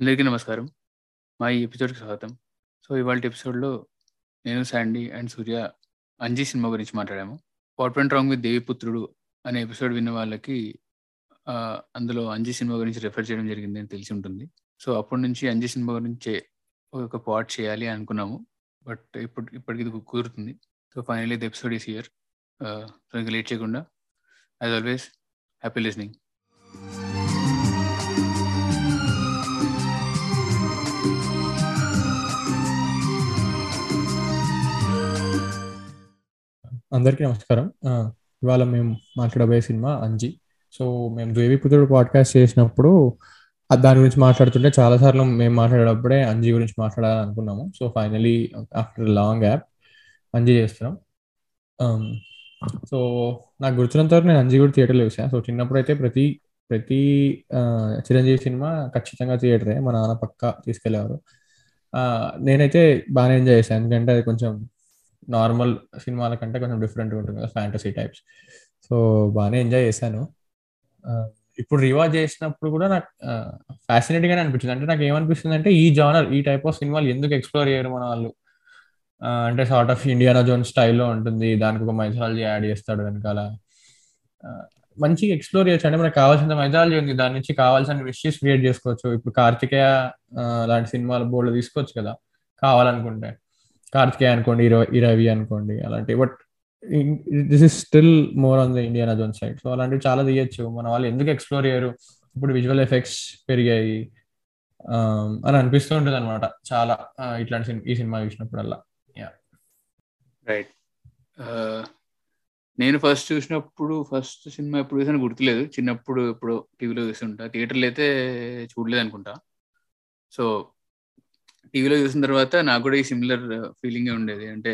అందరికీ నమస్కారం. మా ఈ ఎపిసోడ్కి స్వాగతం. సో ఇవాళ ఎపిసోడ్లో నేను Sandy and Surya Anji cinema గురించి మాట్లాడాము. What went wrong with Deviputrudu అనే ఎపిసోడ్ విన్న వాళ్ళకి అందులో అంజీ సినిమా గురించి రెఫర్ చేయడం జరిగింది అని తెలిసి ఉంటుంది. సో అప్పటి నుంచి అంజీ సినిమా గురించి ఒక పాట్ చేయాలి అని అనుకున్నాము. బట్ ఇప్పుడు ఇప్పటికి ఇది కుదురుతుంది. So finally the episode is here so ఇంకా లేట్ చేయకుండా యాజ్ ఆల్వేస్ హ్యాపీ లిస్నింగ్ అందరికీ నమస్కారం. ఇవాళ మేము మాట్లాడబోయే సినిమా అంజి. సో మేము దేవిపుత్రుడు పాడ్కాస్ట్ చేసినప్పుడు దాని గురించి మాట్లాడుతుంటే చాలాసార్లు మేము మాట్లాడేటప్పుడే అంజి గురించి మాట్లాడాలని అనుకున్నాము so finally after long gap Anji చేస్తున్నాం. సో నాకు గుర్తున్నంత వరకు నేను అంజి కూడా థియేటర్లో చూసాను సో చిన్నప్పుడు అయితే ప్రతి ప్రతి చిరంజీవి సినిమా ఖచ్చితంగా థియేటరే. మా నాన్న పక్క తీసుకెళ్ళేవారు నేనైతే బాగానే ఎంజాయ్ చేశాను. ఎందుకంటే అది కొంచెం నార్మల్ సినిమాల కంటే కొంచెం డిఫరెంట్గా ఉంటుంది కదా ఫ్యాంటసీ టైప్స్ సో బాగానే ఎంజాయ్ చేశాను. ఇప్పుడు రివాజ్ చేసినప్పుడు కూడా నాకు ఫ్యాసినేటింగ్ గానే అనిపించింది. అంటే నాకు ఏమనిపిస్తుంది అంటే ఈ జానర్ ఈ టైప్ ఆఫ్ సినిమాలు ఎందుకు ఎక్స్ప్లోర్ చేయరు మన వాళ్ళు? అంటే సార్ట్ ఆఫ్ ఇండియానా జోన్ స్టైల్లో ఉంటుంది. దానికి ఒక మైథాలజీ యాడ్ చేస్తాడు వెనకాల. మంచిగా ఎక్స్ప్లోర్ చేయొచ్చు. అంటే మనకు కావాల్సిన మైథాలజీ ఉంది. దాని నుంచి కావాల్సిన విషయస్ క్రియేట్ చేసుకోవచ్చు. ఇప్పుడు కార్తికేయ లాంటి సినిమాలు బోర్డు తీసుకోవచ్చు కదా కావాలనుకుంటే. కార్తికేయ అనుకోండి ఇరవై ఇరవి అనుకోండి అలాంటి. But this is still more on the Indiana Jones side so అలాంటివి చాలా తీయచ్చు. మన వాళ్ళు ఎందుకు ఎక్స్ప్లోర్ చేయరు? ఇప్పుడు విజువల్ ఎఫెక్ట్స్ పెరిగాయి. Um, అని అనిపిస్తూ ఉంటుంది అనమాట చాలా ఇట్లాంటి సినిమా ఈ సినిమా చూసినప్పుడల్లా. రైట్ uh, నేను ఫస్ట్ చూసినప్పుడు ఫస్ట్ సినిమా ఎప్పుడు చూసాను గుర్తులేదు. చిన్నప్పుడు ఎప్పుడు టీవీలో చూస్తుంటా. థియేటర్లు అయితే చూడలేదు అనుకుంటా సో టీవీలో చూసిన తర్వాత నాకు కూడా ఈ సిమిలర్ ఫీలింగ్ uh, ఉండేది. అంటే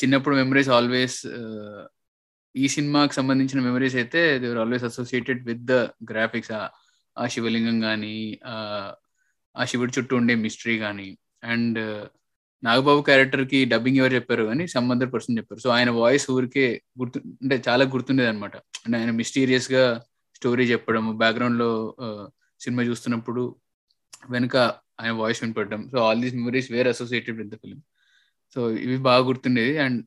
చిన్నప్పుడు మెమరీస్ ఆల్వేస్ uh, ఈ సినిమాకి సంబంధించిన మెమరీస్ అయితే they're always associated with the graphics ఆ శివలింగం కానీ ఆ శివుడి చుట్టూ ఉండే మిస్టరీ కానీ అండ్ నాగబాబు క్యారెక్టర్కి డబ్బింగ్ ఎవరు చెప్పారు కానీ సంబంధర్ పర్సన్ చెప్పారు. సో ఆయన వాయిస్ ఊరికే గుర్తు అంటే చాలా గుర్తుండేది అనమాట అంటే ఆయన మిస్టీరియస్గా స్టోరీ చెప్పడం బ్యాక్గ్రౌండ్లో uh, సినిమా చూస్తున్నప్పుడు వెనుక ఆయన voice వినపడడం so all these memories were associated with the film so ఇవి బాగా గుర్తుండేది అండ్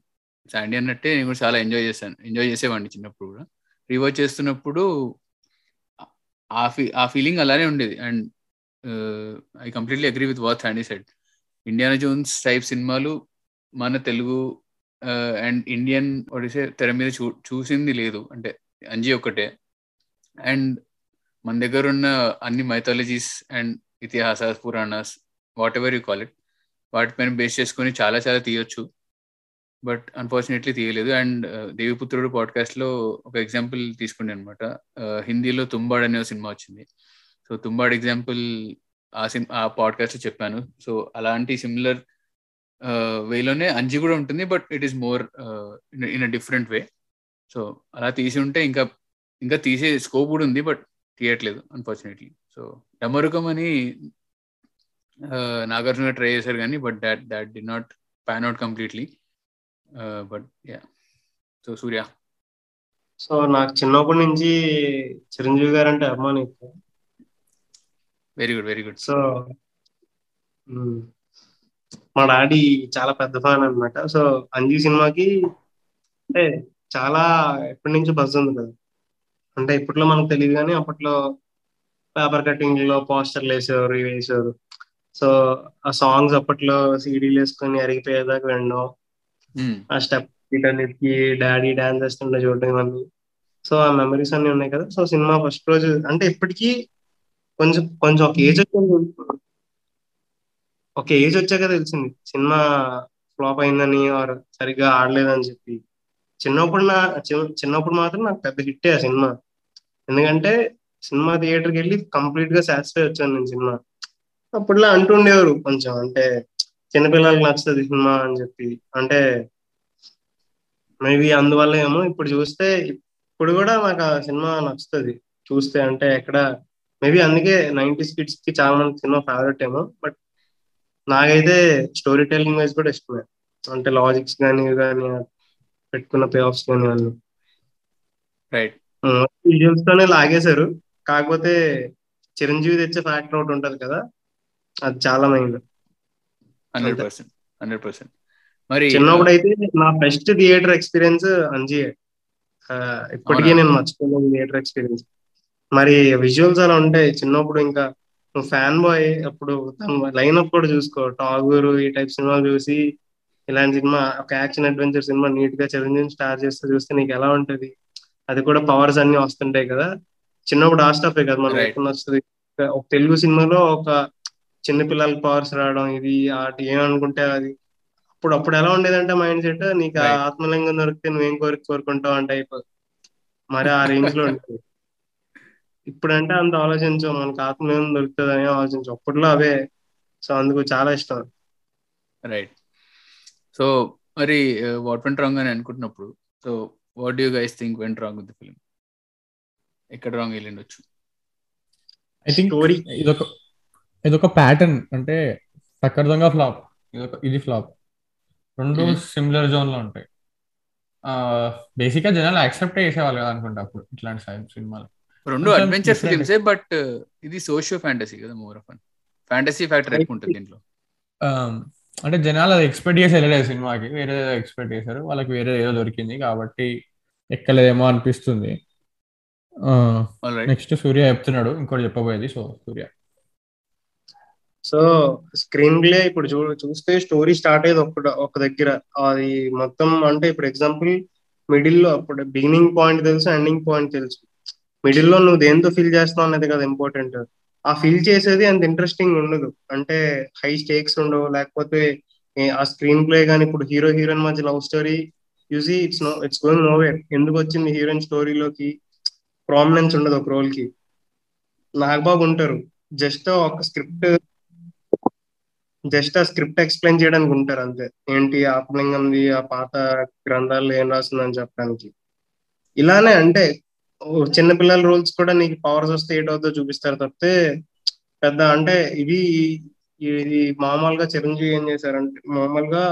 శాండీ అన్నట్టే నేను కూడా చాలా ఎంజాయ్ చేశాను. ఎంజాయ్ చేసేవాడిని చిన్నప్పుడు కూడా. రివాచ్ చేస్తున్నప్పుడు ఆ ఫీ ఆ ఫీలింగ్ అలానే ఉండేది. And I completely agree with what Sandy said Indiana Jones type సినిమాలు మన తెలుగు అండ్ ఇండియన్ ఒడిసే తెర మీద చూ చూసింది లేదు. అంటే అంజీ ఒక్కటే. అండ్ మన దగ్గర ఉన్న అన్ని mythologies and ఇతిహాసాస్ Puranas whatever you call it వాటిపైన బేస్ చేసుకొని చాలా చాలా తీయొచ్చు. బట్ అన్ఫార్చునేట్లీ తీయలేదు. అండ్ uh, దేవిపుత్రుడు పాడ్కాస్ట్లో ఒక ఎగ్జాంపుల్ తీసుకుండే అనమాట హిందీలో తుంబాడ్ అనే సినిమా వచ్చింది. సో తుంబాడ్ ఎగ్జాంపుల్ ఆ సిమ్ ఆ పాడ్కాస్ట్ చెప్పాను. సో అలాంటి సిమిలర్ వేలోనే అంజి కూడా ఉంటుంది but it is more in a different way so అలా తీసి ఉంటే ఇంకా ఇంకా తీసే స్కోప్ కూడా ఉంది బట్ తీయట్లేదు అన్ఫార్చునేట్లీ సో డమరుకం అని నాగార్జున ట్రై చేశారు కానీ but that that did not pan out completely but yeah so Surya so నాకు చిన్నప్పటి నుంచి చిరంజీవి గారు అంటే అభిమానం very good very good so మ్, డాడీ చాలా పెద్ద ఫ్యాన్ అన్నమాట. సో అంజీ సినిమాకి అంటే చాలా ఎప్పటి నుంచి బజ్ ఉంది కదా. అంటే ఇప్పట్లో మనకు తెలియదు కానీ అప్పట్లో పేపర్ కటింగ్లో పోస్టర్లు వేసేవారు ఇవి వేసేవారు. సో ఆ సాంగ్స్ అప్పట్లో సీడీలు వేసుకొని అరిగిపోయేదాకా వినడం. ఆ స్టెప్ వీటన్నిటికి డాడీ డాన్స్ చేస్తుండే చూడడం ఇవన్నీ. సో ఆ మెమరీస్ అన్ని ఉన్నాయి కదా. సో సినిమా ఫస్ట్ రోజు అంటే ఇప్పటికీ కొంచెం కొంచెం ఒక ఏజ్ వచ్చాక ఒక ఏజ్ వచ్చాక తెలిసింది. సినిమా ఫ్లాప్ అయిందని ఆర్ సరిగ్గా ఆడలేదని చెప్పి. చిన్నప్పుడు నా చిన్నప్పుడు మాత్రం నాకు పెద్ద హిట్టే ఆ సినిమా. ఎందుకంటే సినిమా థియేటర్కి వెళ్ళి కంప్లీట్గా సాటిస్ఫై వచ్చాను నేను సినిమా. అప్పుడులా అంటుండేవారు కొంచెం అంటే చిన్నపిల్లలకి నచ్చుతుంది సినిమా అని చెప్పి. అంటే మేబీ అందువల్ల ఏమో ఇప్పుడు చూస్తే ఇప్పుడు కూడా నాకు ఆ సినిమా నచ్చుతుంది. చూస్తే అంటే ఎక్కడ మేబీ అందుకే నైన్టీస్ కిడ్స్కి చాలా మంది సినిమా ఫేవరెట్ ఏమో. బట్ నాకైతే స్టోరీ టెల్లింగ్ వైజ్ కూడా ఇష్టమే. అంటే లాజిక్స్ కానీ కానీ పెట్టుకున్న పే ఆఫ్స్ కానీ అన్ని రైట్ విజువల్స్ తోనే లాగేశారు. కాకపోతే చిరంజీవి తెచ్చే ఫ్యాక్టర్ ఒకటి ఉంటది కదా అది చాలా mind hundred. Percent hundred percent. మరి చిన్నప్పుడు అయితే నా బెస్ట్ థియేటర్ ఎక్స్పీరియన్స్ అంజియే. ఆ, ఇప్పటికీ? నేను మర్చిపోలేను థియేటర్ ఎక్స్పీరియన్స్. మరి విజువల్స్ అలా ఉంటాయి. చిన్నప్పుడు ఇంకా నువ్వు ఫ్యాన్ బాయ్ అప్పుడు లైన్ అప్ కూడా చూసుకో. టాగూర్ ఈ టైప్ సినిమాలు చూసి ఇలాంటి సినిమా ఒక యాక్షన్ అడ్వెంచర్ సినిమా నీట్గా చిరంజీవి స్టార్ చేస్తే చూస్తే నీకు ఎలా ఉంటది? అది కూడా పవర్స్ అన్ని వస్తుంటాయి కదా. చిన్నప్పుడు ఆ స్టాఫే కదా. ఎప్పుడు నచ్చుతుంది ఒక తెలుగు సినిమాలో ఒక చిన్న పిల్లలకి పవర్స్ రావడం ఇది ఆటి ఏమనుకుంటే అది. అప్పుడు అప్పుడు ఎలా ఉండేదంటే మైండ్ సెట్ నీకు. ఆత్మలింగం దొరికితే నువ్వేం కోరిక కోరుకుంటావు అంటే మరి ఆ రేంజ్లో ఉంటుంది ఇప్పుడంటే అంత ఆలోచించు మనకు ఆత్మలింగం దొరుకుతుంది అని ఆలోచించు అప్పట్లో అవే. సో అందుకు చాలా ఇష్టం. రైట్ సో మరి వాట్ వెంట్ రాంగ్ అని అనుకుంటున్నప్పుడు so what do guys think went wrong with film ఎక్కడ రాంగ్ వెళ్ళిండొచ్చు. I think. ఇదొక ఇదొక ప్యాటర్న్ అంటే టక్కర్ దొంగ ఫ్లాప్ ఇదొక ఇది ఫ్లాప్ రెండు. సిమిలర్ జోన్లో ఉంటాయి. బేసిక్గా జనాలు యాక్సెప్ట్ చేసేవాళ్ళు కదా అనుకుంటా అప్పుడు ఇట్లాంటి సినిమాలు. రెండు అడ్వెంచర్. ఫిలిమ్సే బట్ ఇది సోషియో ఫ్యాంటసీ కదా మోర్ ఆఫ్ ఫ్యాంటసీ ఫ్యాక్టర్ ఎక్కువ ఉంటుంది దీంట్లో. Um, అంటే జనాలు అది ఎక్స్పెక్ట్ చేసి వెళ్ళలేదు సినిమాకి. వేరే ఎక్స్పెక్ట్ చేశారు. వాళ్ళకి వేరే ఏదో దొరికింది కాబట్టి ఎక్కలేదేమో అనిపిస్తుంది. నెక్స్ట్ సూర్య చెప్తున్నాడు ఇంకోటి చెప్పబోయేది. So Surya. So screen play ఇప్పుడు చూ చూస్తే స్టోరీ స్టార్ట్ అయ్యేది ఒక ఒక దగ్గర. అది మొత్తం అంటే ఇప్పుడు ఎగ్జాంపుల్ మిడిల్లో అప్పుడు బిగినింగ్ పాయింట్ తెలుసు ఎండింగ్ పాయింట్ తెలుసు. మిడిల్లో నువ్వు దేంతో ఫీల్ చేస్తావు అనేది కదా ఇంపార్టెంట్. ఆ ఫీల్ చేసేది అంత ఇంట్రెస్టింగ్ ఉండదు. అంటే హై స్టేక్స్ ఉండవు. లేకపోతే ఆ స్క్రీన్ ప్లే కానీ ఇప్పుడు హీరో హీరోయిన్ మధ్య love story you see it's no it's going nowhere. ఎందుకు వచ్చింది హీరోయిన్ స్టోరీలోకి? ప్రామినెన్స్ ఉండదు ఒక రోల్కి. నాగబాబు ఉంటారు. జస్ట్ ఒక స్క్రిప్ట్ జస్ట్ ఆ స్క్రిప్ట్ ఎక్స్ప్లెయిన్ చేయడానికి ఉంటారు అంతే. ఏంటి ఆత్మలింగంది ఆ పాత గ్రంథాలు ఏం రాస్తుందని చెప్పడానికి. ఇలానే అంటే ఓ చిన్న పిల్లల రోల్స్ కూడా నీకు పవర్స్ వస్తే ఏటవుతో చూపిస్తారు తప్పితే పెద్ద అంటే ఇది ఇది మామూలుగా చిరంజీవి ఏం చేశారంటే మామూలుగా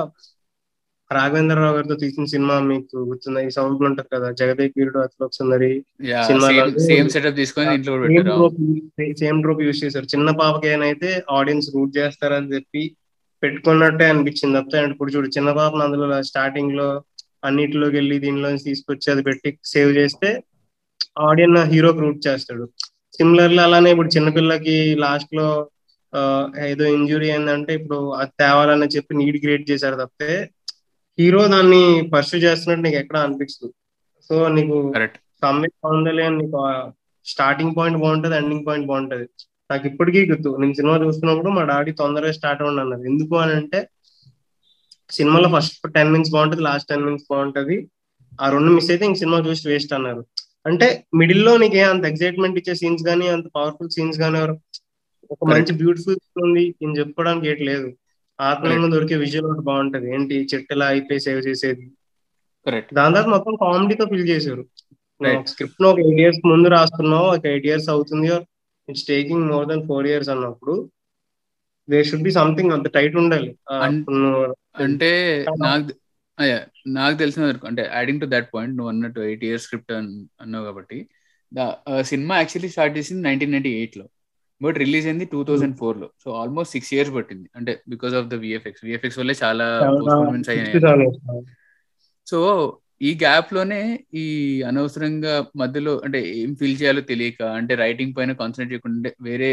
రాఘవేంద్రరావు గారితో తీసిన సినిమా మీకు గుర్తుందా? ఈ సౌండ్ ఉంటది కదా Jagadeka Veerudu Athiloka Sundari same group use చేశారు. చిన్న పాపకి ఏనైతే ఆడియన్స్ రూట్ చేస్తారని చెప్పి పెట్టుకున్నట్టే అనిపించింది. తప్పితే అంటే ఇప్పుడు చూడు చిన్న పాపను అందులో స్టార్టింగ్లో అన్నిటిలోకి వెళ్ళి దీనిలో తీసుకొచ్చి అది పెట్టి సేవ్ చేస్తే ఆడియన్ హీరోకి రూట్ చేస్తాడు. సిమిలర్లీ అలానే ఇప్పుడు చిన్నపిల్లకి లాస్ట్లో ఏదో ఇంజురీ అయిందంటే ఇప్పుడు అది తేవాలని చెప్పి నీడ్ క్రియేట్ చేశారు తప్పితే హీరో దాన్ని పర్సూ చేస్తున్నట్టు నీకు ఎక్కడ అనిపిస్తుంది? సో నీకు కరెక్ట్ సమ్మె బాగుందలే అని నీకు స్టార్టింగ్ పాయింట్ బాగుంటది ఎండింగ్ పాయింట్ బాగుంటది. నాకు ఇప్పటికీ గుర్తు నేను సినిమా చూస్తున్నప్పుడు మా డాడీ తొందరగా స్టార్ట్ అవ్వండి అన్నారు. ఎందుకు అని అంటే సినిమాలో ఫస్ట్ టెన్ మినిట్స్ బాగుంటది లాస్ట్ టెన్ మినిట్స్ బాగుంటది. ఆ రెండు మిస్ అయితే ఇంక సినిమా చూసి వేస్ట్ అన్నారు. అంటే మిడిల్లో నీకు అంత ఎక్సైట్మెంట్ ఇచ్చే సీన్స్ కానీ అంత పవర్ఫుల్ సీన్స్ కానీ ఒక మంచి బ్యూటిఫుల్ ఉంది నేను చెప్పుకోవడానికి ఏంటి లేదు. ఆత్మలింగం దొరికే విజువల్ ఒకటి బాగుంటది. ఏంటి? చెట్టులా అయిపోయి సేవ్ చేసేది. దాని తర్వాత మొత్తం కామెడీతో ఫిల్ చేశారు. స్క్రిప్ట్ ఒక ఎయిట్ ఇయర్స్ ముందు రాసుకున్నావు. ఒక ఎయిట్ ఇయర్స్ అవుతుంది. It's taking more than four years అన్నప్పుడు దేర్ షుడ్ బి సంథింగ్ అంత టైట్ ఉండాలి. అంటే నాకు నాకు తెలిసిన వరకు అంటే యాడింగ్ టు దట్ పాయింట్ నువ్వు అన్నట్టు ఎయిట్ ఇయర్స్ స్క్రిప్ట్ అన్నావు కాబట్టి ద సినిమా యాక్చువల్లీ స్టార్ట్ చేసింది నైన్టీన్ నైన్టీ ఎయిట్లో. బట్ రిలీజ్ అయింది టూ థౌసండ్ ఫోర్లో సో ఆల్మోస్ట్ సిక్స్ ఇయర్స్ పట్టింది. అంటే because of the VFX VFX వల్లే చాలా పోస్ట్పోన్మెంట్స్ అయ్యాయి. సో ఈ గ్యాప్లోనే ఈ అనవసరంగా మధ్యలో అంటే ఏం ఫీల్ చేయాలో తెలియక అంటే రైటింగ్ పైన కాన్సన్ట్రేట్ చేయకుండా వేరే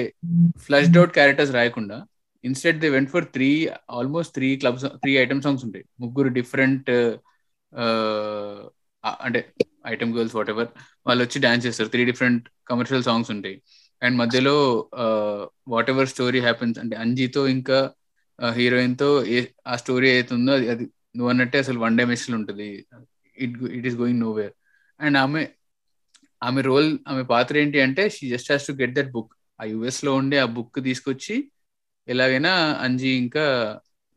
ఫ్లష్డ్ అవుట్ క్యారెక్టర్స్ రాయకుండా instead they went for three almost three club three item songs ఉంటాయి. ముగ్గురు డిఫరెంట్ అంటే ఐటమ్ గర్ల్స్ వాట్ ఎవర్ వాళ్ళు వచ్చి డాన్స్ చేస్తారు. త్రీ డిఫరెంట్ కమర్షియల్ సాంగ్స్ ఉంటాయి. అండ్ మధ్యలో వాట్ ఎవర్ స్టోరీ హ్యాపెన్స్ అంటే అంజీతో ఇంకా హీరోయిన్తో ఏ ఆ స్టోరీ అవుతుందో అది అది నువ్వు అన్నట్టే అసలు వన్ డైమెన్షన్ ఉంటుంది. It it is going nowhere and ఆమె ఆమె రోల్ ఆమె పాత్ర ఏంటి అంటే she just has to get that book ఆ యుఎస్లో ఉండే ఆ బుక్ తీసుకొచ్చి ఎలాగైనా అంజీ ఇంకా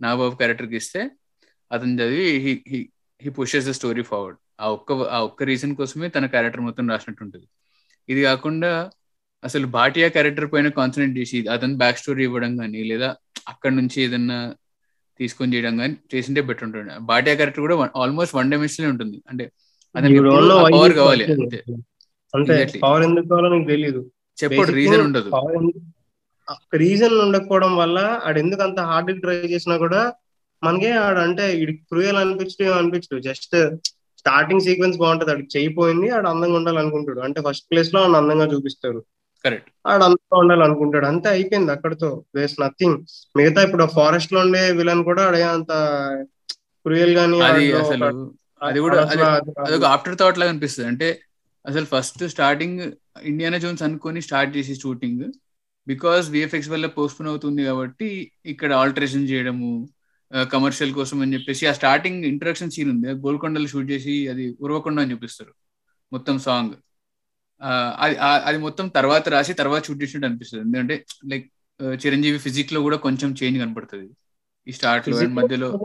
నాబాబు క్యారెక్టర్కి ఇస్తే అతను చదివి he pushes the story forward ఆ ఒక్క ఆ ఒక్క రీజన్ కోసమే తన క్యారెక్టర్ మొత్తం రాసినట్టు ఉంటుంది ఇది కాకుండా అసలు భాటియా క్యారెక్టర్ పైన కాన్సన్ట్రేట్ చేసి అతను బ్యాక్ స్టోరీ ఇవ్వడం కానీ లేదా అక్కడ నుంచి ఏదన్నా తీసుకొని చేయడం కానీ చేసింటే బెటర్ ఉంటుంది. భాటియా క్యారెక్టర్ కూడా ఆల్మోస్ట్ వన్ డైమెన్షన్ ఉంటుంది. అంటే అతనికి పవర్ కావాలి. అంతే. పవర్ ఎందుకు కావాలో నీకు తెలియదు చెప్పడు రీజన్ ఉండదు. రీజన్ ఉండకపోవడం వల్ల ఆడు ఎందుకు అంత హార్డ్ ట్రై చేసినా కూడా మనకే ఆడు అంటే ఇడికి క్రూయల్ అనిపించడం అనిపించడు జస్ట్ స్టార్టింగ్ సీక్వెన్స్ బాగుంటది. ఆడికి చేయిపోయింది ఆడు అందంగా ఉండాలనుకుంటాడు. అంటే ఫస్ట్ ప్లేస్లో ఆడు అందంగా చూపిస్తారు. కరెక్ట్. ఆడు అందంగా ఉండాలనుకుంటాడు. అంతే అయిపోయింది అక్కడతో. వేస్ నథింగ్ మిగతా ఇప్పుడు ఫారెస్ట్లో ఉండే విలన్ కూడా ఆడే అంత క్రూయల్ గానీ అది కూడా అదొక ఆఫ్టర్ థాట్ లాగా అనిపిస్తుంది. అంటే అసలు ఫస్ట్ స్టార్టింగ్ ఇండియానా జోన్స్ అనుకొని స్టార్ట్ చేసి షూటింగ్ బికాస్ విఎఫ్ఎక్స్ వల్ల పోస్ట్పోన్ అవుతుంది కాబట్టి ఇక్కడ ఆల్టరేషన్ చేయడము కమర్షియల్ కోసం అని చెప్పేసి ఆ స్టార్టింగ్ ఇంట్రడక్షన్ సీన్ ఉంది. గోల్కొండలో షూట్ చేసి అది ఉరవకొండ అని చూపిస్తారు మొత్తం సాంగ్ అది అది మొత్తం తర్వాత రాసి తర్వాత షూట్ చేసినట్టు అనిపిస్తుంది. ఎందుకంటే లైక్ చిరంజీవి ఫిజిక్లో కూడా కొంచెం చేంజ్ కనపడుతుంది. ఈ స్టార్ట్లో మధ్యలో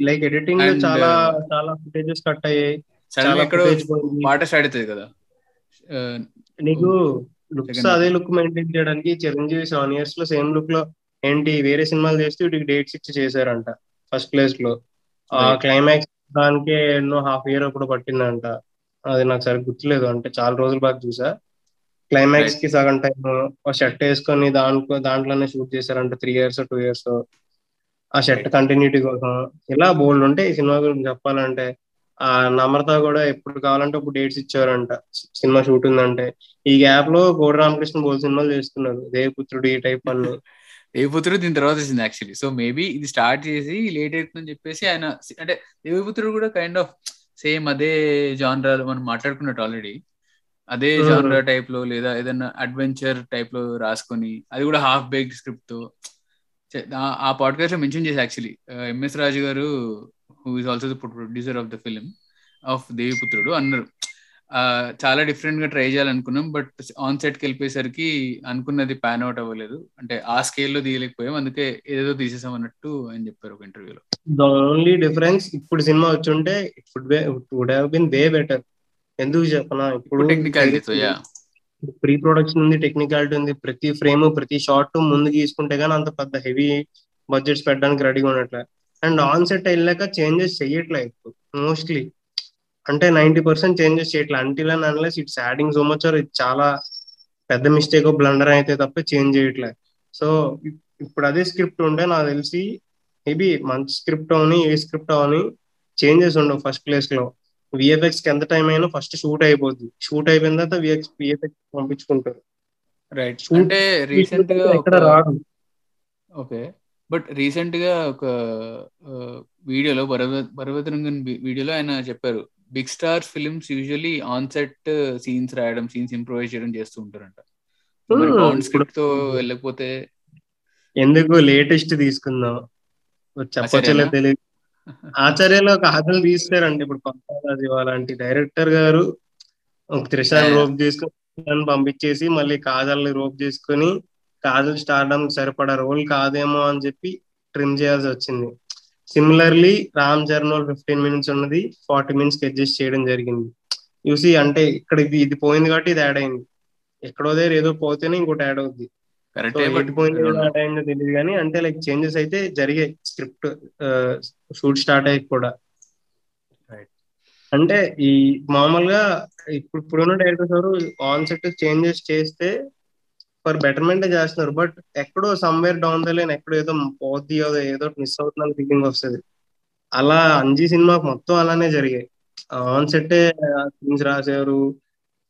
లైక్ ఎడిటింగ్ చాలా uh, చాలా ఫుటేజెస్ కట్ అయ్యాయి. చాలా ఎక్కడో స్టార్ట్ అవుతుంది కదా. నీకు లుక్స్ అదే లుక్ మెయింటైన్ చేయడానికి చిరంజీవి సెవెన్ ఇయర్స్లో సేమ్ లుక్లో ఏంటి వేరే సినిమాలు చేస్తూ వీటికి డేట్స్ ఇచ్చి చేశారంట. ఫస్ట్ ప్లేస్లో. ఆ. క్లైమాక్స్ దానికే ఎన్నో హాఫ్ ఇయర్ అప్పుడు పట్టిందంట. అది నాకు సరిగ్గా గుర్తులేదు. అంటే చాలా రోజుల బాగా చూసా. క్లైమాక్స్కి సగం టైం ఒక షర్ట్ వేసుకొని దాంట్లో దాంట్లోనే షూట్ చేశారంట త్రీ ఇయర్స్ టూ ఇయర్స్ ఆ షర్ట్ కంటిన్యూటీ కోసం. ఇలా బోల్డ్ ఉంటే ఈ సినిమా గురించి చెప్పాలంటే ఆ నమ్రత కూడా ఎప్పుడు కావాలంటే అప్పుడు డేట్స్ ఇచ్చారంట సినిమా షూట్ ఉందంటే. ఈ గ్యాప్లో కోడి రామకృష్ణ బోల్ సినిమాలు చేస్తున్నారు. దేవపుత్రుడు ఈ టైప్ అన్ని. దేవపుత్రుడు దీని తర్వాత వచ్చింది యాక్చువల్లీ సో మేబీ ఇది స్టార్ట్ చేసి లేట్ అవుతుందని చెప్పేసి ఆయన అంటే దేవపుత్రుడు కూడా కైండ్ ఆఫ్ సేమ్ అదే జానరాలు మనం మాట్లాడుకున్నట్టు ఆల్రెడీ. అదే. జానరా టైప్లో లేదా ఏదైనా అడ్వెంచర్ టైప్లో రాసుకొని అది కూడా హాఫ్ బేక్డ్ స్క్రిప్ట్తో ఆ- పాడ్కాస్ట్లో మెన్షన్ చేసి actually. MS Raju garu who is also the producer of the film of Deviputrudu అన్నారు. చాలా డిఫరెంట్గా ట్రై చేయాలనుకున్నాం బట్ ఆన్ సెట్కి వెళ్ళిపోయేసరికి అనుకున్నది పాన్ అవుట్ అవ్వలేదు. అంటే ఆ స్కేల్లో తీయలేకపోయాం అందుకే ఏదో తీసేసాం అన్నట్టు అని చెప్పారు ఒక ఇంటర్వ్యూలో ద ఓన్లీ డిఫరెన్స్ ఇప్పుడు సినిమా వచ్చి ఉంటే would have been way better ఎందుకు చెప్పనా? ఇప్పుడు యా ప్రీ ప్రొడక్షన్ ఉంది టెక్నికాలిటీ ఉంది. ప్రతి ఫ్రేమ్ ప్రతి షాట్ ముందు తీసుకుంటే గానీ అంత పెద్ద హెవీ బడ్జెట్స్ పెట్టడానికి రెడీగా ఉన్నట్లే అండ్ ఆన్ సెట్ వెళ్ళాక చేంజెస్ చెయ్యట్లే ఇప్పుడు మోస్ట్లీ అంటే నైన్టీ పర్సెంట్ చేంజెస్ చేయట్లే. Until unless it's adding so much ఇది చాలా పెద్ద మిస్టేక్ బ్లండర్ అయితే తప్ప చేంజ్ చేయట్లే. సో ఇప్పుడు అదే స్క్రిప్ట్ ఉంటే నాకు తెలిసి మేబీ మంచి స్క్రిప్ట్ అవని ఏ స్క్రిప్ట్ అవని చేంజెస్ ఉండవు ఫస్ట్ ప్లేస్లో. విఎఫ్ఎక్స్కి ఎంత టైం అయినా ఫస్ట్ షూట్ అయిపోద్ది. షూట్ అయిపోయిన తర్వాత విఎక్స్ విఎఫ్ఎక్స్ పంపించుకుంటారు. రైట్ అంటే రీసెంట్గా ఎక్కడ ఒక రాదు. ఓకే. బట్ రీసెంట్గా ఒక వీడియోలో భరవతరంగన్ వీడియోలో ఆయన చెప్పారు. Big star films usually on set scenes రాయడం సీన్స్ ఇంప్రూవైజ్ చేయడం చేస్తూ ఉంటారంట. మరి Hmm, స్క్రిప్ట్తో వెళ్ళకపోతే ఎందుకు లేటెస్ట్ తీసుకుందాం? చెప్పొచ్చలే? తెలియదు ఆచార్యలో ఒక ఆటలు తీస్తారండి. ఇప్పుడు పంపాలి అలాంటి డైరెక్టర్ గారు ఒక Yeah. రోప్ చేసుకొని పంపించేసి మళ్ళీ కాజల్ని రోప్ చేసుకొని కాజల్ స్టార్డమ్ సరిపడా రోల్ కాదేమో అని చెప్పి ట్రిమ్ చేయాల్సి వచ్చింది. Similarly Ram Charan fifteen minutes ఉన్నది ఫార్టీ మినిట్స్కి అడ్జస్ట్ చేయడం జరిగింది. చూసి అంటే ఇక్కడ ఇది ఇది పోయింది కాబట్టి ఇది యాడ్ అయింది. ఎక్కడో దగ్గర ఏదో పోతేనే ఇంకోటి యాడ్ అవుద్ది. తెలియదు కానీ అంటే లైక్ చేంజెస్ అయితే జరిగాయి స్క్రిప్ట్ షూట్ స్టార్ట్ అయ్యి కూడా. అంటే ఈ మామూలుగా ఇప్పుడు ఇప్పుడున్న డైరెక్టర్స్ ఎవరు ఆన్ సెట్ చేంజెస్ చేస్తే ఫర్ బెటర్మెంట్ చేస్తున్నారు. బట్ ఎక్కడో సమ్వేర్ డౌన్ ద లైన్ ఎక్కడో ఏదో పోద్ది ఏదో మిస్ అవుతున్న ఫీలింగ్ వస్తుంది. అలా అంజీ సినిమాకి మొత్తం అలానే జరిగాయి. ఆన్ సెట్ సీన్స్ రాశారు.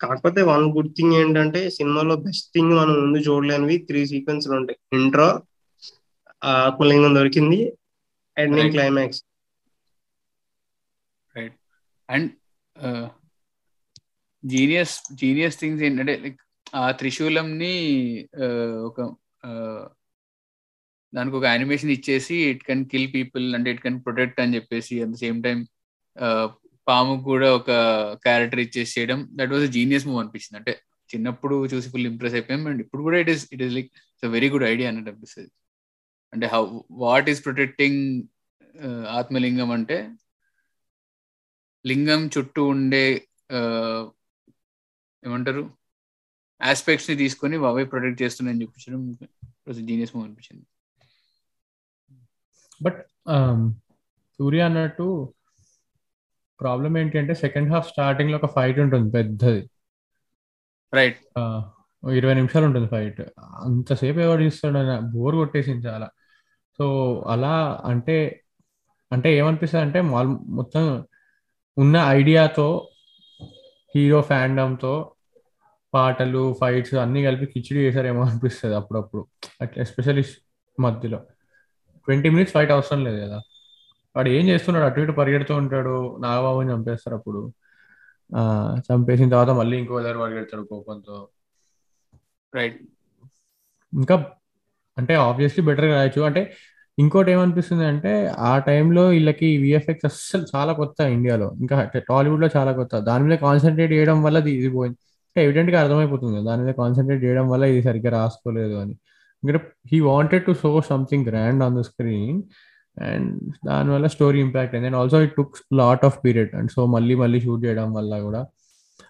కాకపోతే వన్ గుడ్ థింగ్ ఏంటంటే సినిమాలో బెస్ట్ థింగ్ మనం ముందు చూడలేనివి త్రీ సీక్వెన్స్ ఉంటాయి. ఇంట్రో ఆత్మలింగం దొరికింది. Ending. Climax. Right and genius genius things ఏంటంటే లైక్ ఆ త్రిశూలంని ఒక దానికి ఒక యానిమేషన్ ఇచ్చేసి ఇట్ కెన్ కిల్ పీపుల్ అంటే ఇట్ కెన్ ప్రొటెక్ట్ అని చెప్పేసి అట్ ద సేమ్ టైం పాము కూడా ఒక క్యారెక్టర్ ఇచ్చేసి చేయడం దట్ వాజ్ జీనియస్ మూవ్ అనిపించింది. అంటే చిన్నప్పుడు చూసి ఫుల్ ఇంప్రెస్ అయిపోయాం అండ్ ఇప్పుడు కూడా it is it is like it's very good idea అన్నట్టు అనిపిస్తుంది. అంటే హౌ వాట్ ఈస్ ప్రొటెక్టింగ్ ఆత్మలింగం అంటే లింగం చుట్టూ ఉండే ఏమంటారు? ఆస్పెక్ట్స్ని తీసుకొని అవే ప్రొటెక్ట్ చేస్తున్నాయని చూపించడం జీనియస్ మూవ్ అనిపించింది. బట్ సూర్య అన్నట్టు ప్రాబ్లం ఏంటి అంటే సెకండ్ హాఫ్ స్టార్టింగ్లో ఒక ఫైట్ ఉంటుంది పెద్దది. రైట్ ఇరవై నిమిషాలు ఉంటుంది ఫైట్ అంతసేపు ఎవరు చూస్తాడు బోర్ కొట్టేసింది చాలా. సో అలా అంటే అంటే ఏమనిపిస్తుంది అంటే మొత్తం ఉన్న ఐడియాతో హీరో ఫ్యాండమ్తో పాటలు ఫైట్స్ అన్నీ కలిపి కిచిడి చేశారేమో అనిపిస్తుంది అప్పుడప్పుడు. అట్లా ఎస్పెషల్లీ మధ్యలో. ట్వంటీ మినిట్స్ ఫైట్ అవసరం లేదు కదా. వాడు ఏం చేస్తున్నాడు? అటు ఇటు పరిగెడుతూ ఉంటాడు. నాగబాబుని చంపేస్తారు అప్పుడు. ఆ, చంపేసిన తర్వాత మళ్ళీ ఇంకో దగ్గర పరిగెడతాడు కోపంతో. రైట్ ఇంకా అంటే ఆబ్వియస్లీ బెటర్ రాయొచ్చు. అంటే ఇంకోటి ఏమనిపిస్తుంది అంటే ఆ టైంలో వీళ్ళకి విఎఫ్ఎక్స్ అస్సలు చాలా కొత్త ఇండియాలో. ఇంకా టాలీవుడ్లో చాలా కొత్త. దాని మీద కాన్సన్ట్రేట్ చేయడం వల్ల ఇది ఇది పోయింది. ఎవిడెంట్గా అర్థమైపోతుంది కదా, దాని మీద కాన్సన్ట్రేట్ చేయడం వల్ల ఇది సరిగ్గా రాసుకోలేదు అని. ఎందుకంటే he wanted to show something grand on the screen and దానివల్ల స్టోరీ ఇంపాక్ట్ అయింది. And also it took lot of period and so మళ్ళీ మళ్ళీ షూట్ చేయడం వల్ల కూడా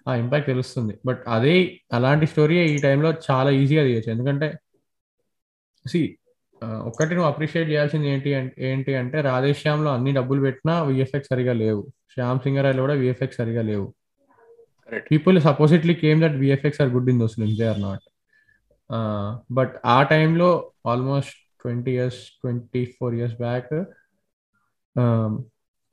ఆ ఇంపాక్ట్ తెలుస్తుంది. బట్ అదే అలాంటి స్టోరీ ఈ టైంలో చాలా ఈజీగా తీయచ్చు. ఎందుకంటే సి ఒక్కటి నువ్వు అప్రిషియేట్ చేయాల్సింది ఏంటి ఏంటి అంటే రాధేశ్యామ్లో అన్ని డబ్బులు పెట్టినా విఎఫ్ఎక్స్ సరిగా లేవు. శ్యామ్ సింగరాయలో కూడా విఎఫ్ఎక్స్ సరిగా లేవు. People supposedly came that VFX are good in those films they are not but ఆ టైంలో almost twenty years twenty four years back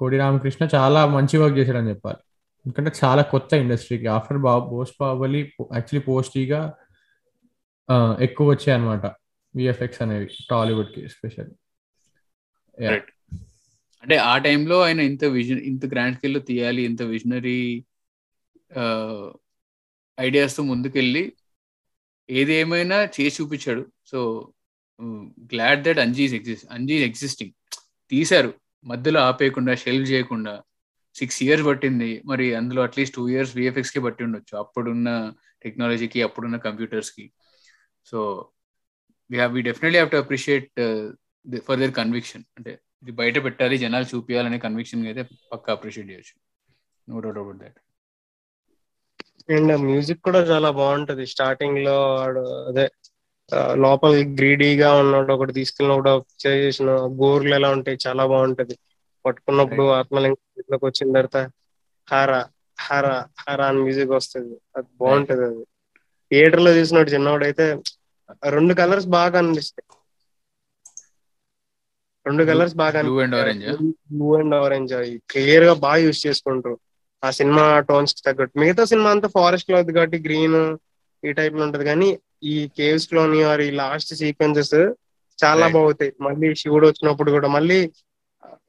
Kodi Ramakrishna చాలా మంచి వర్క్ చేశాడని చెప్పాలి. ఎందుకంటే చాలా కొత్త ఇండస్ట్రీకి ఆఫ్టర్ బా పోస్ట్ బాహుబలి యాక్చువల్లీ పోస్టీగా ఎక్కువ వచ్చాయి అనమాట విఎఫ్ఎక్స్ అనేవి టాలీవుడ్కి ఎస్పెషల్లీ Right. అంటే ఆ టైంలో ఆయన ఇంత విజన్ ఇంత గ్రాండ్ స్కేల్లో తీయాలి ఇంత విజనరీ ఐడియాస్తో ముందుకెళ్ళి ఏది ఏమైనా చేసి చూపించాడు. So glad that Anjis exist Anjis existing తీశారు. మధ్యలో ఆపేయకుండా షెల్వ్ చేయకుండా. సిక్స్ ఇయర్స్ పట్టింది. మరి అందులో అట్లీస్ట్ టూ ఇయర్స్ విఎఫ్ఎక్స్కి పట్టి ఉండొచ్చు. అప్పుడున్న టెక్నాలజీకి అప్పుడున్న కంప్యూటర్స్కి. So we have we definitely have to appreciate for their conviction అంటే ఇది బయట పెట్టాలి జనాలు చూపించాలనే కన్విక్షన్ అయితే పక్కా అప్రిషియేట్ చేయొచ్చు. No doubt about that and music కూడా చాలా బాగుంటది. స్టార్టింగ్లో వాడు అదే లోపల గ్రీడీగా ఉన్నాడు ఒకటి తీసుకెళ్ళినప్పుడు చేసిన గోర్లు ఎలా ఉంటాయి చాలా బాగుంటది. పట్టుకున్నప్పుడు ఆత్మలింగంలోకి వచ్చిన తర్వాత హార హార హార అని మ్యూజిక్ వస్తుంది. అది బాగుంటది అది. థియేటర్లో చూసినప్పుడు చిన్నవాడు అయితే రెండు కలర్స్ బాగా అనిపిస్తాయి రెండు కలర్స్ బాగా blue and orange, ఆ? బ్లూ అండ్ ఆరెంజ్ క్లియర్గా బాగా యూస్ చేసుకుంటారు. ఆ సినిమా టోన్స్ తగ్గట్టు. మిగతా సినిమా అంతా ఫారెస్ట్లో కాబట్టి గ్రీన్ ఈ టైప్లో ఉంటది. కానీ ఈ కేవ్స్లోని ఆర్ ఈ లాస్ట్ సీక్వెన్సెస్ చాలా. బాగుతాయి. మళ్ళీ శివుడు వచ్చినప్పుడు కూడా మళ్ళీ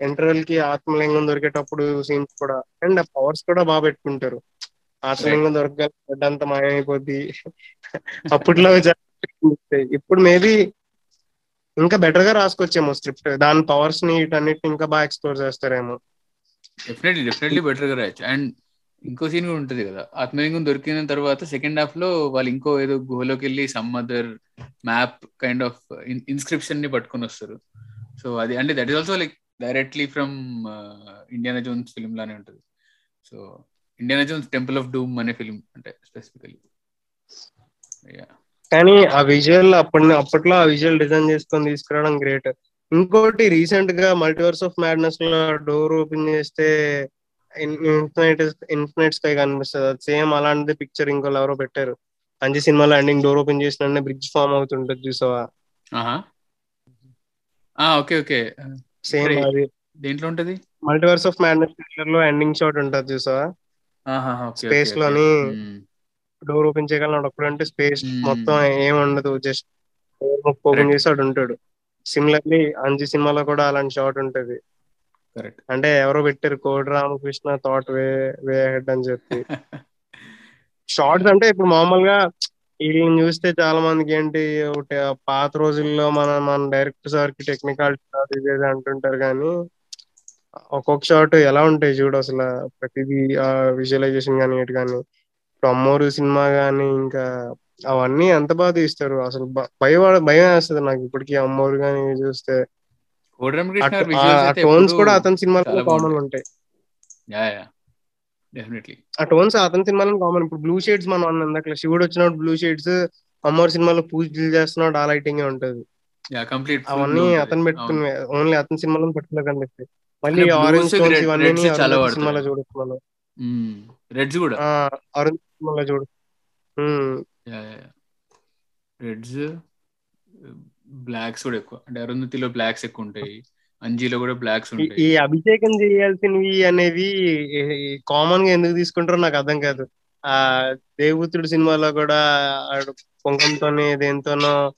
ఇంటర్వెల్కి ఆత్మలింగం దొరికేటప్పుడు సీన్స్ కూడా. అండ్ పవర్స్ కూడా బాగా పెట్టుకుంటారు. ఆత్మలింగం దొరకగల అంత మాయమైపోద్ది. అప్పట్లో. ఇప్పుడు మేబీ ఇంకా బెటర్గా రాసుకొచ్చేమో స్క్రిప్ట్ దాని పవర్స్ని వీటన్నిటిని ఇంకా బాగా ఎక్స్ప్లోర్ చేస్తారేమో. డెఫినెట్లీ డెఫినెట్లీ బెటర్గా రాయొచ్చు అండ్ ఇంకో సీన్ కూడా ఉంటుంది కదా. ఆత్మలింగం దొరికిన తర్వాత సెకండ్ హాఫ్లో వాళ్ళు ఇంకో ఏదో గుహలోకి వెళ్ళి some other map kind of ఇన్స్క్రిప్షన్ని పట్టుకొని వస్తారు. సో అది అంటే that is also like directly from Indiana Jones film లానే ఉంటుంది. So Indiana Jones temple of doom అనే ఫిల్మ్ అంటే స్పెసిఫికలీ కానీ ఆ విజువల్ అప్పటి అప్పట్లో ఆ విజువల్ డిజైన్ చేసుకొని తీసుకురావడం గ్రేట్ ఇంకోటి రీసెంట్గా మల్టీవర్స్ ఆఫ్ మ్యాడ్నెస్లో డోర్ ఓపెన్ చేస్తే ఇన్ఫినైట్ ఇన్ఫినైట్ స్కై కనిపిస్తుంది. అది సేమ్ అలాంటిది పిక్చర్ ఇంకో ఎవరో పెట్టారు. అంజి సినిమాలో ఎండింగ్ డోర్ ఓపెన్ చేసిన బ్రిడ్జ్ ఫామ్ అవుతుంటది చూసావా? Okay okay. సేమ్ అది. దేంట్లో ఉంటది? మల్టీవర్స్ ఆఫ్ మ్యాడ్నెస్లో ఎండింగ్ షాట్ ఉంటది చూసావా? Space లోని డోర్ ఓపెన్ చేయగలను అప్పుడు అంటే స్పేస్. మొత్తం ఏం ఉండదు జస్ట్ ఓపెన్. చేసి వాడు ఉంటాడు సిమిలర్లీ అంజి సినిమాలో కూడా అలాంటి షాట్ ఉంటది. అంటే ఎవరో పెట్టారు Kodi Ramakrishna thought way way ahead అని చెప్పి. షార్ట్స్ అంటే ఇప్పుడు మామూలుగా వీళ్ళని చూస్తే చాలా మందికి ఏంటి పాత రోజుల్లో మన మన డైరెక్టర్ సార్కి టెక్నికల్ అంటుంటారు కానీ ఒక్కొక్క షాట్ ఎలా ఉంటాయి చూడు అసలు ప్రతిదీ విజువలైజేషన్ కానీ ఏంటి కానీ. ఇప్పుడు అమ్మోరు సినిమా కానీ ఇంకా అవన్నీ ఎంత బాగా తీస్తారు? అసలు భయం భయం వేస్తుంది నాకు ఇప్పటికీ. అమ్మోరు కానీ చూస్తే. టోన్స్ కూడా అతని సినిమాలో కామన్. ఉంటాయి. ఆ టోన్స్ అతని సినిమాలో కామన్ ఇప్పుడు బ్లూ షేడ్స్ మనం అన్నాం ఇందాక శివుడు వచ్చినప్పుడు బ్లూ షేడ్స్ అమ్మవారి సినిమాలో పూజలు చేస్తున్నాడు ఆ లైటింగ్ ఉంటది. అవన్నీ అతను పెట్టుకుని ఓన్లీ అతని సినిమాలో పర్టికులర్ కనిపిస్తాయి మళ్ళీ ఆరెంజ్ టోన్స్ ఇవన్నీ. సినిమాలో. చూడొచ్చు మనం రెడ్స్ కూడా? ఆ అరుణ్ సినిమాలో చూడు. Um, yeah yeah reds blacks కూడా ఎక్కువ. అంటే అరుంధతిలో బ్లాక్స్ ఎక్కువ ఉంటాయి. అంజీలో కూడా బ్లాక్స్ ఈ- ఉంటాయి. ఈ అభిషేకం చేయాల్సినవి అనేవి కామన్గా ఎందుకు తీసుకుంటారో నాకు అర్థం కాదు. ఆ దేవపుత్రుడు సినిమాలో కూడా కుంకంతోనే దేంతోనో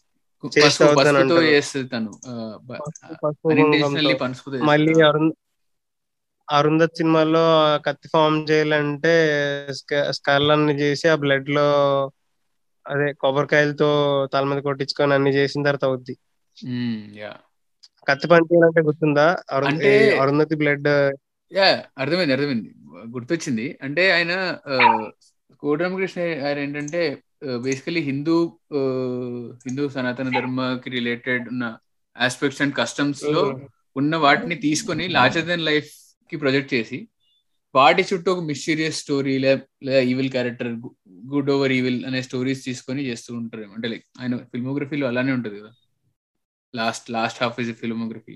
మళ్ళీ. అరుణ్ అరుంధత్ సినిమాలో కత్తి ఫామ్ చేయాలంటే స్కల్ అన్ని చేసి ఆ బ్లడ్లో అదే కొబ్బరికాయలతో తల మీద కొట్టించుకొని అన్ని చేసిన తర్వాత అవుద్ది. కత్తి పని చేయాలంటే గుర్తుందా? అరుంధతి బ్లడ్? యా అర్థమైంది అర్థమైంది. గుర్తొచ్చింది. అంటే ఆయన ఆ, కోటి రామకృష్ణ ఆయన ఏంటంటే బేసికలీ హిందూ హిందూ సనాతన ధర్మకి రిలేటెడ్ ఉన్న ఆస్పెక్ట్స్ అండ్ కస్టమ్స్లో ఉన్న వాటిని తీసుకొని లార్జర్ దెన్ లైఫ్కి ప్రొజెక్ట్ చేసి వాటి చుట్టూ ఒక మిస్టీరియస్ స్టోరీ లేదా evil character good over evil అనే స్టోరీస్ తీసుకొని చేస్తూ ఉంటారు. అంటే లైక్ ఆయన ఫిల్మోగ్రఫీలో అలానే ఉంటది కదా. Last last half is filmography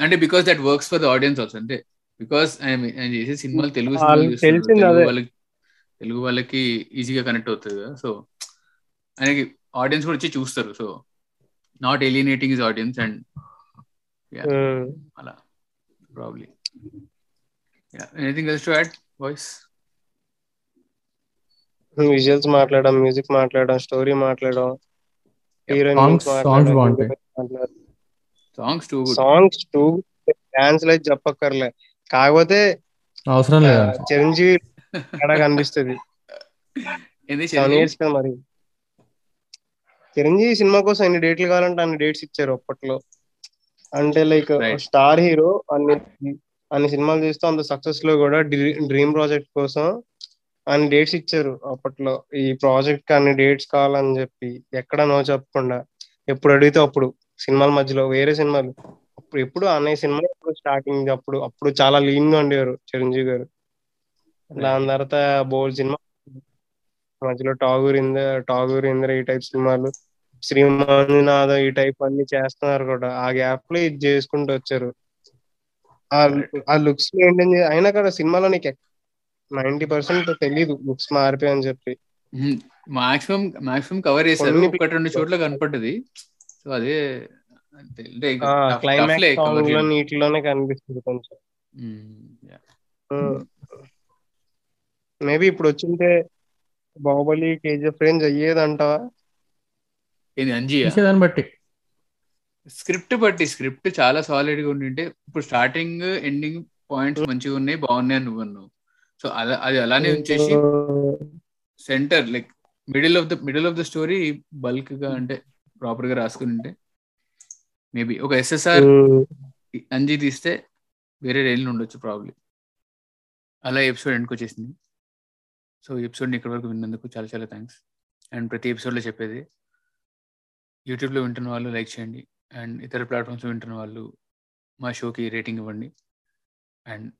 అంటే because that works for the audience also అంటే బికాస్ ఆయన చేసే సినిమాలు తెలుగు వాళ్ళకి తెలుగు. వాళ్ళకి ఈజీగా కనెక్ట్ అవుతుంది కదా. సో ఆయనకి ఆడియన్స్ కూడా వచ్చి చూస్తారు. So not eliminating is audience and. అలా probably anything else to add voice visuals మాట్లాడడం మ్యూజిక్ మాట్లాడడం స్టోరీ మాట్లాడడం హీరోయిన్ Songs- songs బాగుంటాయి. Songs too good songs too dance like చెప్పక్కర్లే. కాకపోతే అవసరం లేదా. చిరంజీవి ఎక్కడ కనిపిస్తుంది? మరి. చిరంజీవి సినిమా కోసం అన్ని డేట్లు కావాలంటే అన్ని డేట్స్ ఇచ్చారు అప్పట్లో. అంటే లైక్. స్టార్ హీరో అన్ని అన్ని సినిమాలు చేస్తూ అంత సక్సెస్లో కూడా డ్రీమ్ ప్రాజెక్ట్ కోసం అన్ని డేట్స్ ఇచ్చారు అప్పట్లో. ఈ ప్రాజెక్ట్కి అన్ని డేట్స్ కావాలని చెప్పి ఎక్కడ నో చెప్పకుండా ఎప్పుడు అడిగితే అప్పుడు సినిమాల మధ్యలో వేరే సినిమాలు. అప్పుడు ఎప్పుడు అన్నయ్య సినిమా స్టార్టింగ్ అప్పుడు అప్పుడు చాలా లీన్గా ఉండేవారు చిరంజీవి గారు. దాని తర్వాత బోల్డ్ సినిమా. మధ్యలో టాగూర్ ఇంద టాగూర్ ఇంద్ర ఈ టైప్ సినిమాలు శ్రీమంజునాథ ఈ టైప్ అన్ని చేస్తున్నారు కూడా. ఆ గ్యాప్లో ఇది చేసుకుంటూ వచ్చారు. ఆ లుక్స్ మెయింటైన్ అయినా కూడా సినిమాలో నీకు నైన్టీ పర్సెంట్ తెలియదు లుక్స్ మారిపోయాయని చెప్పి. మాక్సిమం మాక్సిమం కవర్ చేశారు. ఒకటి రెండు చోట్ల కనపడ్డది. సో అదే క్లైమాక్స్. నీటిలోనే కనిపిస్తుంది కొంచెం. మేబీ ఇప్పుడు వచ్చింటే బాహుబలి కేజీఎఫ్ రేంజ్ అయ్యేదంటావా? ఏంది అంజియా? తీసేదాన్ని బట్టి. స్క్రిప్ట్ బట్టి స్క్రిప్ట్ చాలా సాలిడ్గా ఉండింటే ఇప్పుడు స్టార్టింగ్ ఎండింగ్ పాయింట్స్ మంచిగా ఉన్నాయి బాగున్నాయి అని నువ్వు అన్నావు సో అలా అది అలానే ఉంచేసి center like middle of the middle of the story బల్క్గా అంటే ప్రాపర్గా రాసుకుని ఉంటే మేబీ ఒక ఎస్ఎస్ఆర్ అంజీ తీస్తే వేరే రేంజ్ ఉండొచ్చు ప్రాబ్లీ అలా ఎపిసోడ్ ఎండ్కి వచ్చేసింది. సో ఎపిసోడ్ని ఇక్కడి వరకు విన్నందుకు చాలా చాలా థ్యాంక్స్ అండ్ ప్రతి ఎపిసోడ్లో చెప్పేది యూట్యూబ్లో వింటున్న వాళ్ళు లైక్ చేయండి. అండ్ ఇతర ప్లాట్ఫామ్స్ వింటున్న వాళ్ళు మా షోకి రేటింగ్ ఇవ్వండి. అండ్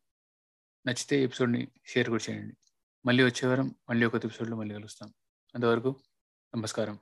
నచ్చితే ఎపిసోడ్ని షేర్ కూడా చేయండి. మళ్ళీ వచ్చే వారం మళ్ళీ ఒక ఎపిసోడ్లో మళ్ళీ కలుస్తాం. అంతవరకు నమస్కారం.